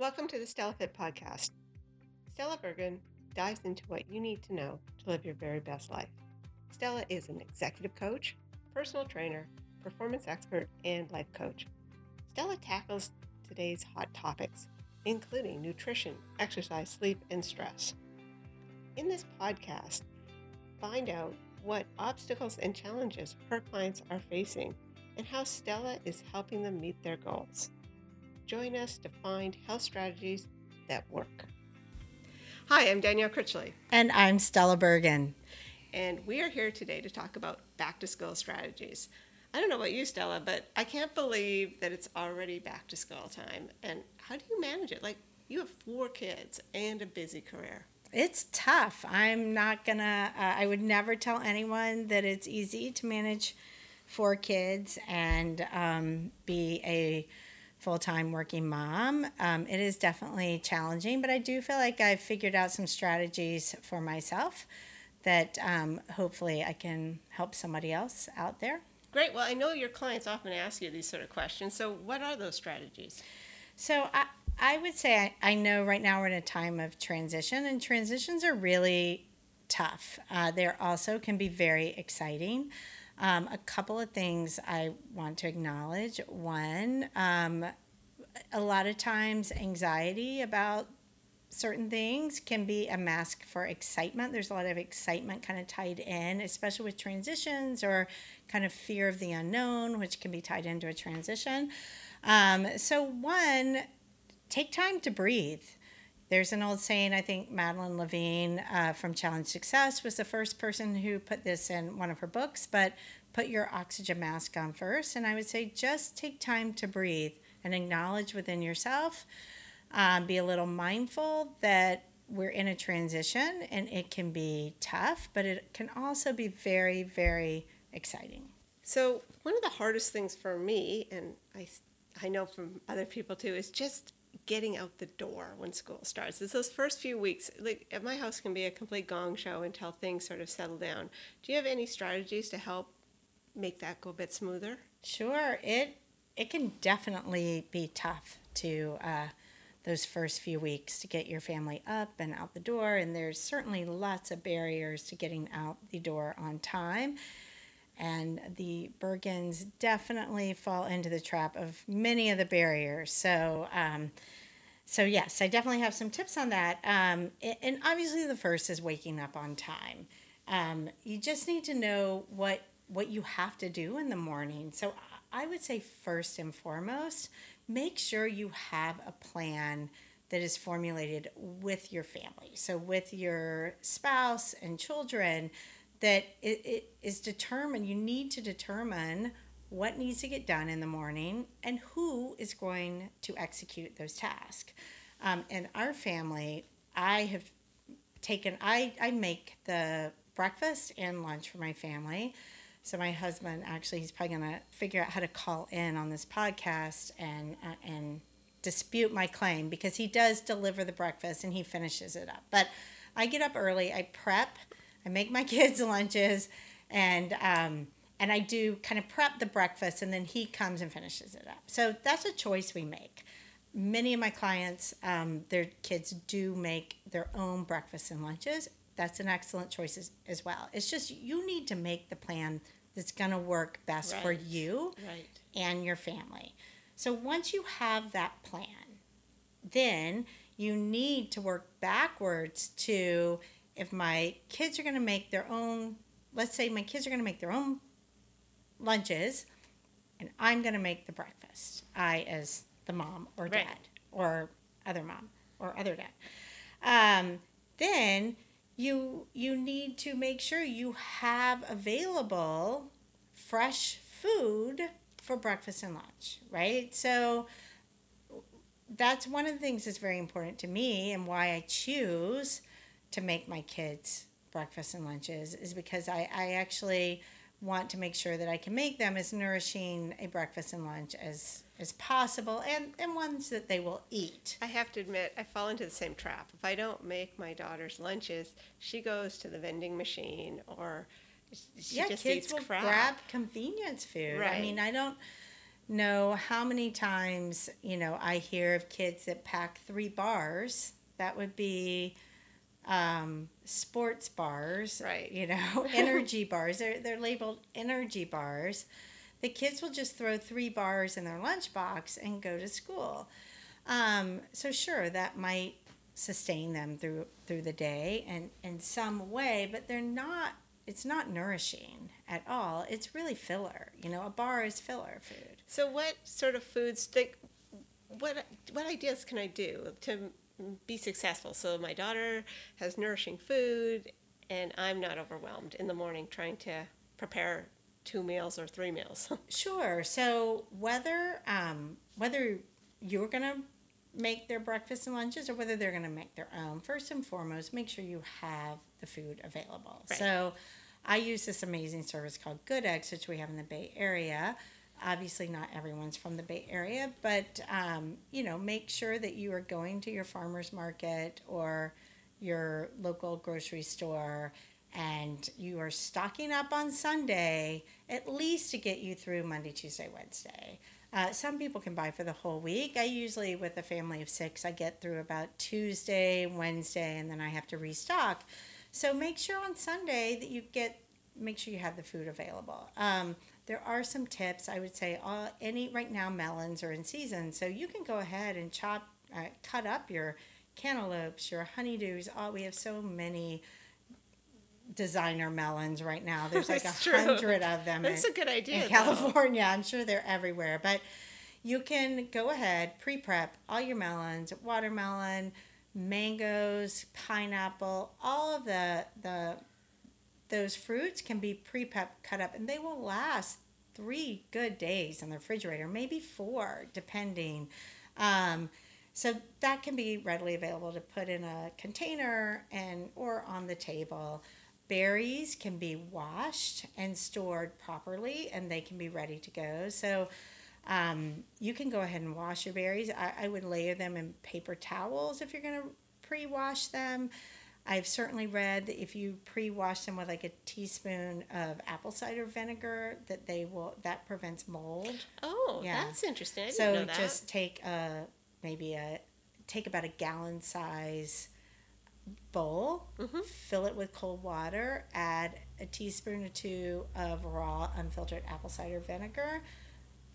Welcome to the Stella Fit Podcast. Stella Bergen dives into what you need to know to live your very best life. Stella is an executive coach, personal trainer, performance expert, and life coach. Stella tackles today's hot topics, including nutrition, exercise, sleep, and stress. In this podcast, find out what obstacles and challenges her clients are facing and how Stella is helping them meet their goals. Join us to find health strategies that work. Hi, I'm Danielle Critchley. And I'm Stella Bergen. And we are here today to talk about back to school strategies. I don't know about you, Stella, but I can't believe that it's already back to school time. And how do you manage it? Like, you have four kids and a busy career. It's tough. I'm not gonna, uh, I would never tell anyone that it's easy to manage four kids and um, be a full time working mom. Um, it is definitely challenging, but I do feel like I've figured out some strategies for myself that um, hopefully I can help somebody else out there. Great. Well, I know your clients often ask you these sort of questions. So, what are those strategies? So, I, I would say I, I know right now we're in a time of transition, and transitions are really tough. Uh, they also can be very exciting. Um, a couple of things I want to acknowledge. One, um, a lot of times anxiety about certain things can be a mask for excitement. There's a lot of excitement kind of tied in, especially with transitions or kind of fear of the unknown, which can be tied into a transition. Um, so, one, take time to breathe. There's an old saying, I think Madeline Levine uh, from Challenge Success was the first person who put this in one of her books, but put your oxygen mask on first. And I would say just take time to breathe and acknowledge within yourself. Um, be a little mindful that we're in a transition and it can be tough, but it can also be very, very exciting. So, one of the hardest things for me, and I, I know from other people too, is just getting out the door when school starts. It's those first few weeks. Like at my house can be a complete gong show until things sort of settle down. Do you have any strategies to help make that go a bit smoother? Sure. It it can definitely be tough to uh, those first few weeks to get your family up and out the door, and there's certainly lots of barriers to getting out the door on time. And the Bergens definitely fall into the trap of many of the barriers. So, um, so yes, I definitely have some tips on that. Um, and obviously, the first is waking up on time. Um, you just need to know what what you have to do in the morning. So I would say first and foremost, make sure you have a plan that is formulated with your family. So with your spouse and children that it, it is determined you need to determine what needs to get done in the morning and who is going to execute those tasks. Um, in our family, I have taken I, I make the breakfast and lunch for my family. So my husband actually he's probably gonna figure out how to call in on this podcast and uh, and dispute my claim because he does deliver the breakfast and he finishes it up. But I get up early, I prep, I make my kids lunches, and um, and I do kind of prep the breakfast, and then he comes and finishes it up. So that's a choice we make. Many of my clients, um, their kids do make their own breakfasts and lunches, that's an excellent choice as, as well. It's just you need to make the plan that's going to work best right. for you right. and your family. So once you have that plan, then you need to work backwards to if my kids are going to make their own, let's say my kids are going to make their own lunches and I'm going to make the breakfast. I, as the mom or dad right. or other mom or other dad. Um, then you you need to make sure you have available fresh food for breakfast and lunch, right? So that's one of the things that's very important to me and why I choose to make my kids breakfast and lunches is because I, I actually want to make sure that I can make them as nourishing a breakfast and lunch as as possible and, and ones that they will eat. I have to admit, I fall into the same trap. If I don't make my daughter's lunches, she goes to the vending machine or she yeah, just kids eats will crap. grab convenience food. Right. I mean, I don't know how many times, you know, I hear of kids that pack three bars. That would be um, sports bars, Right. You know, energy bars. They're, they're labeled energy bars. The kids will just throw three bars in their lunchbox and go to school. Um, so sure, that might sustain them through through the day and in some way, but they're not. It's not nourishing at all. It's really filler. You know, a bar is filler food. So, what sort of foods? Like, what what ideas can I do to be successful? So my daughter has nourishing food, and I'm not overwhelmed in the morning trying to prepare two meals or three meals. Sure. So whether um, whether you're gonna make their breakfast and lunches or whether they're gonna make their own, first and foremost, make sure you have the food available. Right. So I use this amazing service called Good Eggs, which we have in the Bay Area. Obviously, not everyone's from the Bay Area, but um, you know, make sure that you are going to your farmers market or your local grocery store and you are stocking up on Sunday at least to get you through Monday, Tuesday, Wednesday. Uh, some people can buy for the whole week. I usually, with a family of six, I get through about Tuesday, Wednesday, and then I have to restock. So make sure on Sunday that you get, make sure you have the food available. Um, there are some tips. I would say uh, any right now melons are in season, so you can go ahead and chop, uh, cut up your cantaloupes, your honeydews. Oh, we have so many designer melons right now. There's like a hundred of them. That's in- a good idea. in though. California. I'm sure they're everywhere, but you can go ahead, pre-prep all your melons, watermelon, mangoes, pineapple, all of the the those fruits can be pre-prep cut up and they will last three good days in the refrigerator, maybe four, depending. Um, so that can be readily available to put in a container and or on the table. Berries can be washed and stored properly, and they can be ready to go. So um, you can go ahead and wash your berries. I, I would layer them in paper towels if you're going to pre-wash them. I've certainly read that if you pre-wash them with like a teaspoon of apple cider vinegar, that they will that prevents mold. Oh, Yeah. that's interesting. I didn't So know that. just take a maybe a take about a gallon size bowl, Mhm. fill it with cold water, add a teaspoon or two of raw unfiltered apple cider vinegar.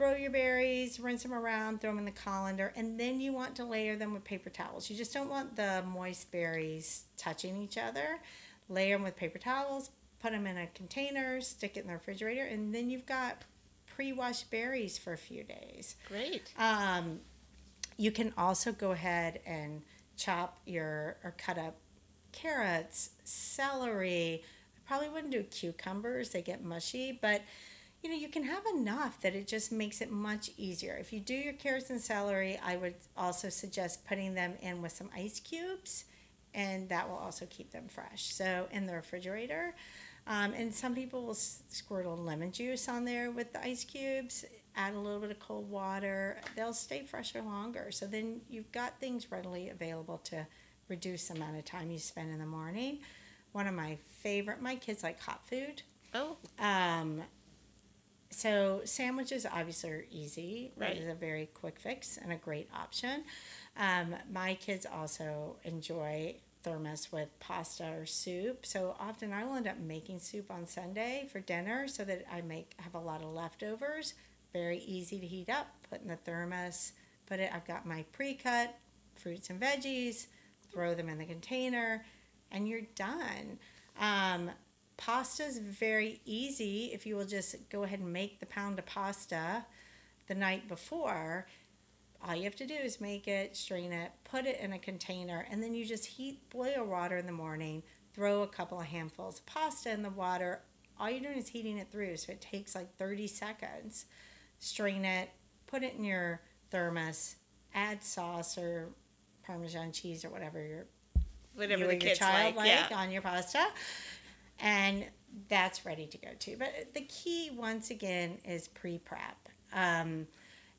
Throw your berries, rinse them around, throw them in the colander, and then you want to layer them with paper towels. You just don't want the moist berries touching each other. Layer them with paper towels, put them in a container, stick it in the refrigerator, and then you've got pre-washed berries for a few days. Great. Um, you can also go ahead and chop your or cut up carrots, celery. I probably wouldn't do cucumbers; they get mushy, but you know you can have enough that it just makes it much easier. If you do your carrots and celery, I would also suggest putting them in with some ice cubes, and that will also keep them fresh. So in the refrigerator. Um, and some people will squirt a lemon juice on there with the ice cubes, add a little bit of cold water. They'll stay fresher longer. So then you've got things readily available to reduce the amount of time you spend in the morning. One of my favorite, my kids like hot food. Oh, Um, so sandwiches obviously are easy. Right. It is a very quick fix and a great option. Um, my kids also enjoy thermos with pasta or soup. So often I will end up making soup on Sunday for dinner so that I make have a lot of leftovers. Very easy to heat up, put in the thermos, put it I've got my pre-cut fruits and veggies, throw them in the container, and you're done. Um, pasta is very easy if you will just go ahead and make the pound of pasta the night before. All you have to do is make it, strain it, put it in a container, and then you just heat boil water in the morning. Throw a couple of handfuls of pasta in the water. All you're doing is heating it through, so it takes like 30 seconds. Strain it, put it in your thermos, add sauce or Parmesan cheese or whatever your whatever you the your kids child like. like yeah. on your pasta, and that's ready to go too. But the key, once again, is pre-prep. Um,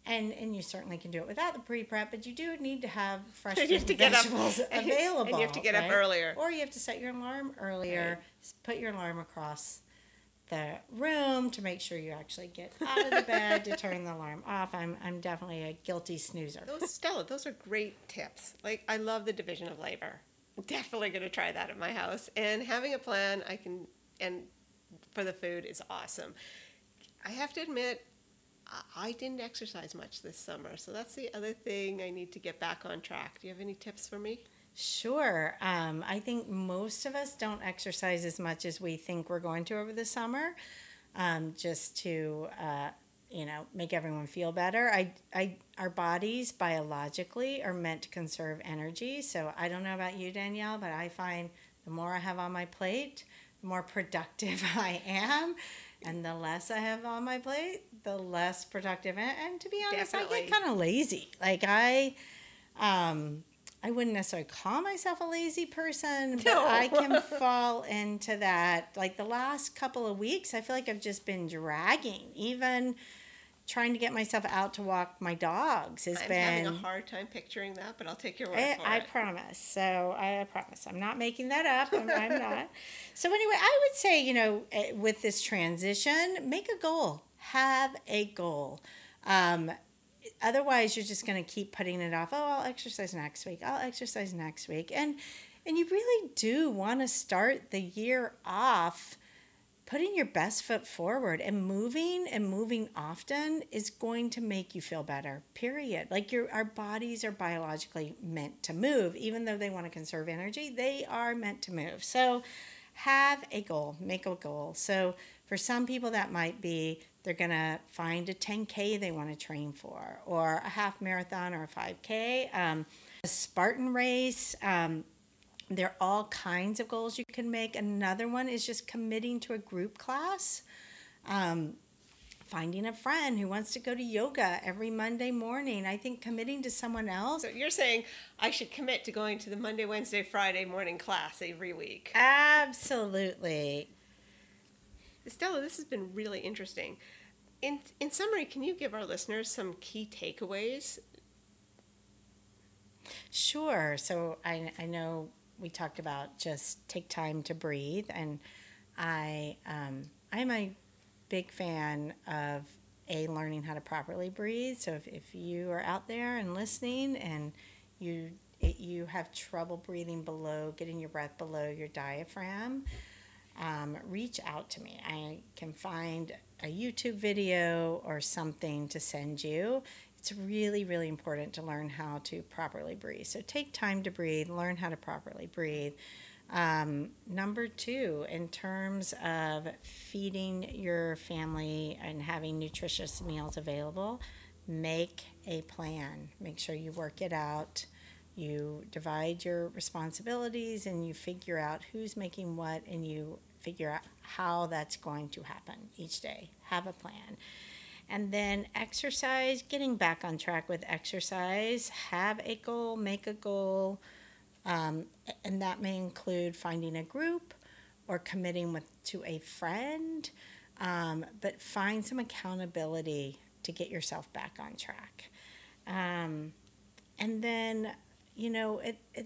and, and you certainly can do it without the pre-prep, but you do need to have fresh You have to and get up- vegetables and you have to get up earlier. or you have to set your alarm earlier. Right. Put your alarm across the room to make sure you actually get out of the bed to turn the alarm off. I'm, I'm definitely a guilty snoozer. Those Stella, those are great tips. Like I love the division of labor. Definitely going to try that at my house. And having a plan, I can and for the food is awesome. I have to admit, I didn't exercise much this summer, so that's the other thing I need to get back on track. Do you have any tips for me? Sure. Um, I think most of us don't exercise as much as we think we're going to over the summer, um, just to uh, you know make everyone feel better. I, I, our bodies biologically are meant to conserve energy. So I don't know about you, Danielle, but I find the more I have on my plate, the more productive I am. And the less I have on my plate, the less productive. And, and to be honest, Definitely. I get kind of lazy. Like I, um, I wouldn't necessarily call myself a lazy person, but no. I can fall into that. Like the last couple of weeks, I feel like I've just been dragging. Even trying to get myself out to walk my dogs has I'm been. I'm having a hard time picturing that, but I'll take your word I, for I it. I promise. So I promise. I'm not making that up. I'm, I'm not. So anyway, I would say, you know, eh, with this transition, make a goal. Have a goal. Um, otherwise you're just going to keep putting it off oh i'll exercise next week i'll exercise next week and and you really do want to start the year off putting your best foot forward and moving and moving often is going to make you feel better period. Like your our bodies are biologically meant to move. Even though they want to conserve energy they are meant to move. So have a goal make a goal. So for some people that might be they're going to find a 10K they want to train for, or a half marathon or a 5K, um, a Spartan race. Um, there are all kinds of goals you can make. Another one is just committing to a group class. Um, finding a friend who wants to go to yoga every Monday morning. I think committing to someone else. So you're saying I should commit to going to the Monday, Wednesday, Friday morning class every week. Absolutely. Stella, this has been really interesting. In, in summary, can you give our listeners some key takeaways? Sure. So I, I know we talked about just take time to breathe, and I um, I'm a big fan of a learning how to properly breathe. So if, if you are out there and listening, and you it, you have trouble breathing below, getting your breath below your diaphragm, um, reach out to me. I can find a YouTube video or something to send you. It's really, really important to learn how to properly breathe. So take time to breathe, learn how to properly breathe. Um, number two, in terms of feeding your family and having nutritious meals available, make a plan. Make sure you work it out. You divide your responsibilities and you figure out who's making what and you figure out how that's going to happen each day. Have a plan. And then exercise, getting back on track with exercise, have a goal, make a goal. Um, and that may include finding a group or committing with to a friend. Um, but find some accountability to get yourself back on track. Um, and then, you know, at, at,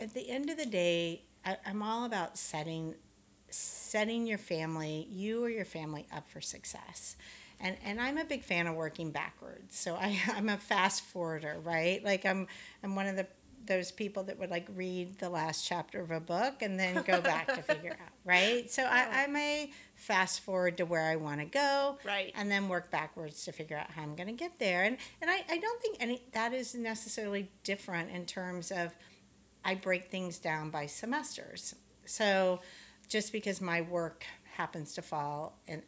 at the end of the day, I, I'm all about setting setting your family, you or your family, up for success. And, and I'm a big fan of working backwards. So I, I'm a fast forwarder, right? Like I'm I'm one of the those people that would like read the last chapter of a book and then go back to figure out, right? So I, I may fast forward to where I want to go, right, and then work backwards to figure out how I'm going to get there. And and I, I don't think any that is necessarily different in terms of I break things down by semesters. So just because my work happens to fall in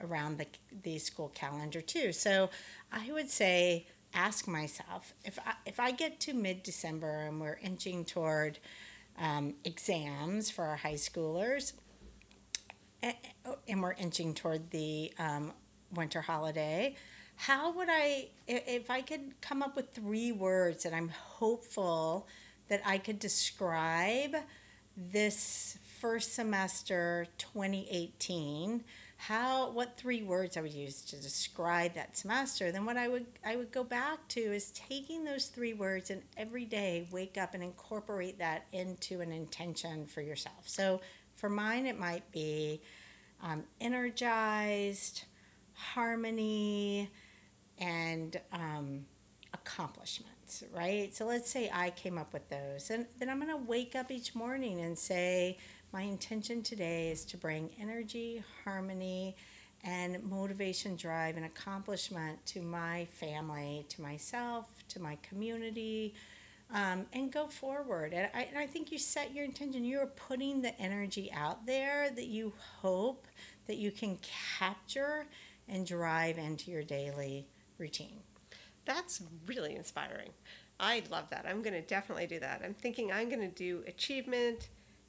around the, the school calendar too. So I would say ask myself if I, if I get to mid December and we're inching toward um, exams for our high schoolers, and we're inching toward the um, winter holiday, how would I, if I could come up with three words that I'm hopeful that I could describe this first semester 2018 how what three words I would use to describe that semester, then what I would I would go back to is taking those three words and every day wake up and incorporate that into an intention for yourself. So for mine it might be um, energized, harmony, and um, accomplishments, right? So let's say I came up with those, and then I'm going to wake up each morning and say, my intention today is to bring energy, harmony, and motivation, drive, and accomplishment to my family, to myself, to my community, um, and go forward. And I, and I think you set your intention. You're putting the energy out there that you hope that you can capture and drive into your daily routine. That's really inspiring. I love that. I'm going to definitely do that. I'm thinking I'm going to do achievement,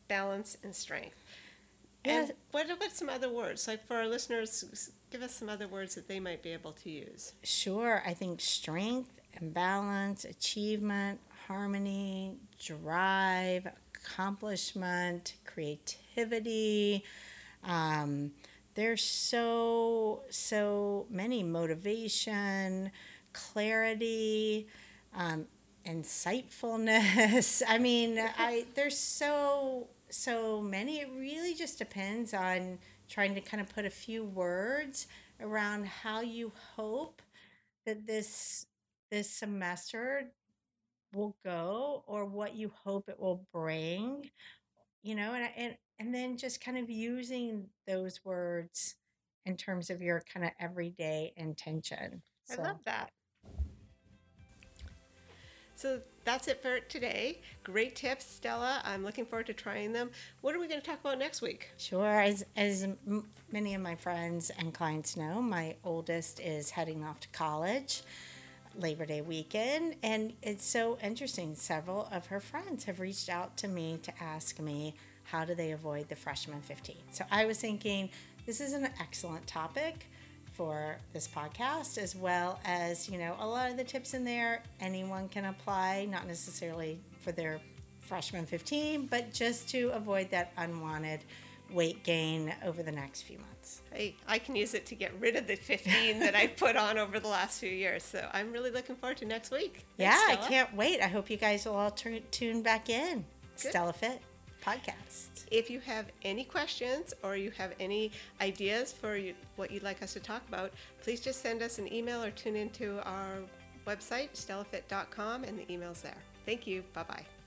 balance, and strength. Yeah. And what about some other words? Like for our listeners, give us some other words that they might be able to use. Sure, I think strength and balance, achievement, harmony, drive, accomplishment, creativity. Um, there's so so many motivation, clarity, um, insightfulness. I mean, I there's so so many. It really just depends on trying to kind of put a few words around how you hope that this this semester will go or what you hope it will bring you know and and and then just kind of using those words in terms of your kind of everyday intention I love that. So that's it for today. Great tips, Stella. I'm looking forward to trying them. What are we going to talk about next week? Sure. As, as m- many of my friends and clients know, my oldest is heading off to college Labor Day weekend. And it's so interesting. Several of her friends have reached out to me to ask me how do they avoid the freshman 15. So I was thinking this is an excellent topic for this podcast as well as you know a lot of the tips in there anyone can apply not necessarily for their freshman 15 but just to avoid that unwanted weight gain over the next few months I, I can use it to get rid of the 15 that I've put on over the last few years. So I'm really looking forward to next week. yeah Thanks, i can't wait i hope you guys will all turn, tune back in Good. stella fit podcast If you have any questions or you have any ideas for you, what you'd like us to talk about, please just send us an email or tune into our website, stellafit.com, and the email's there. Thank you. Bye bye.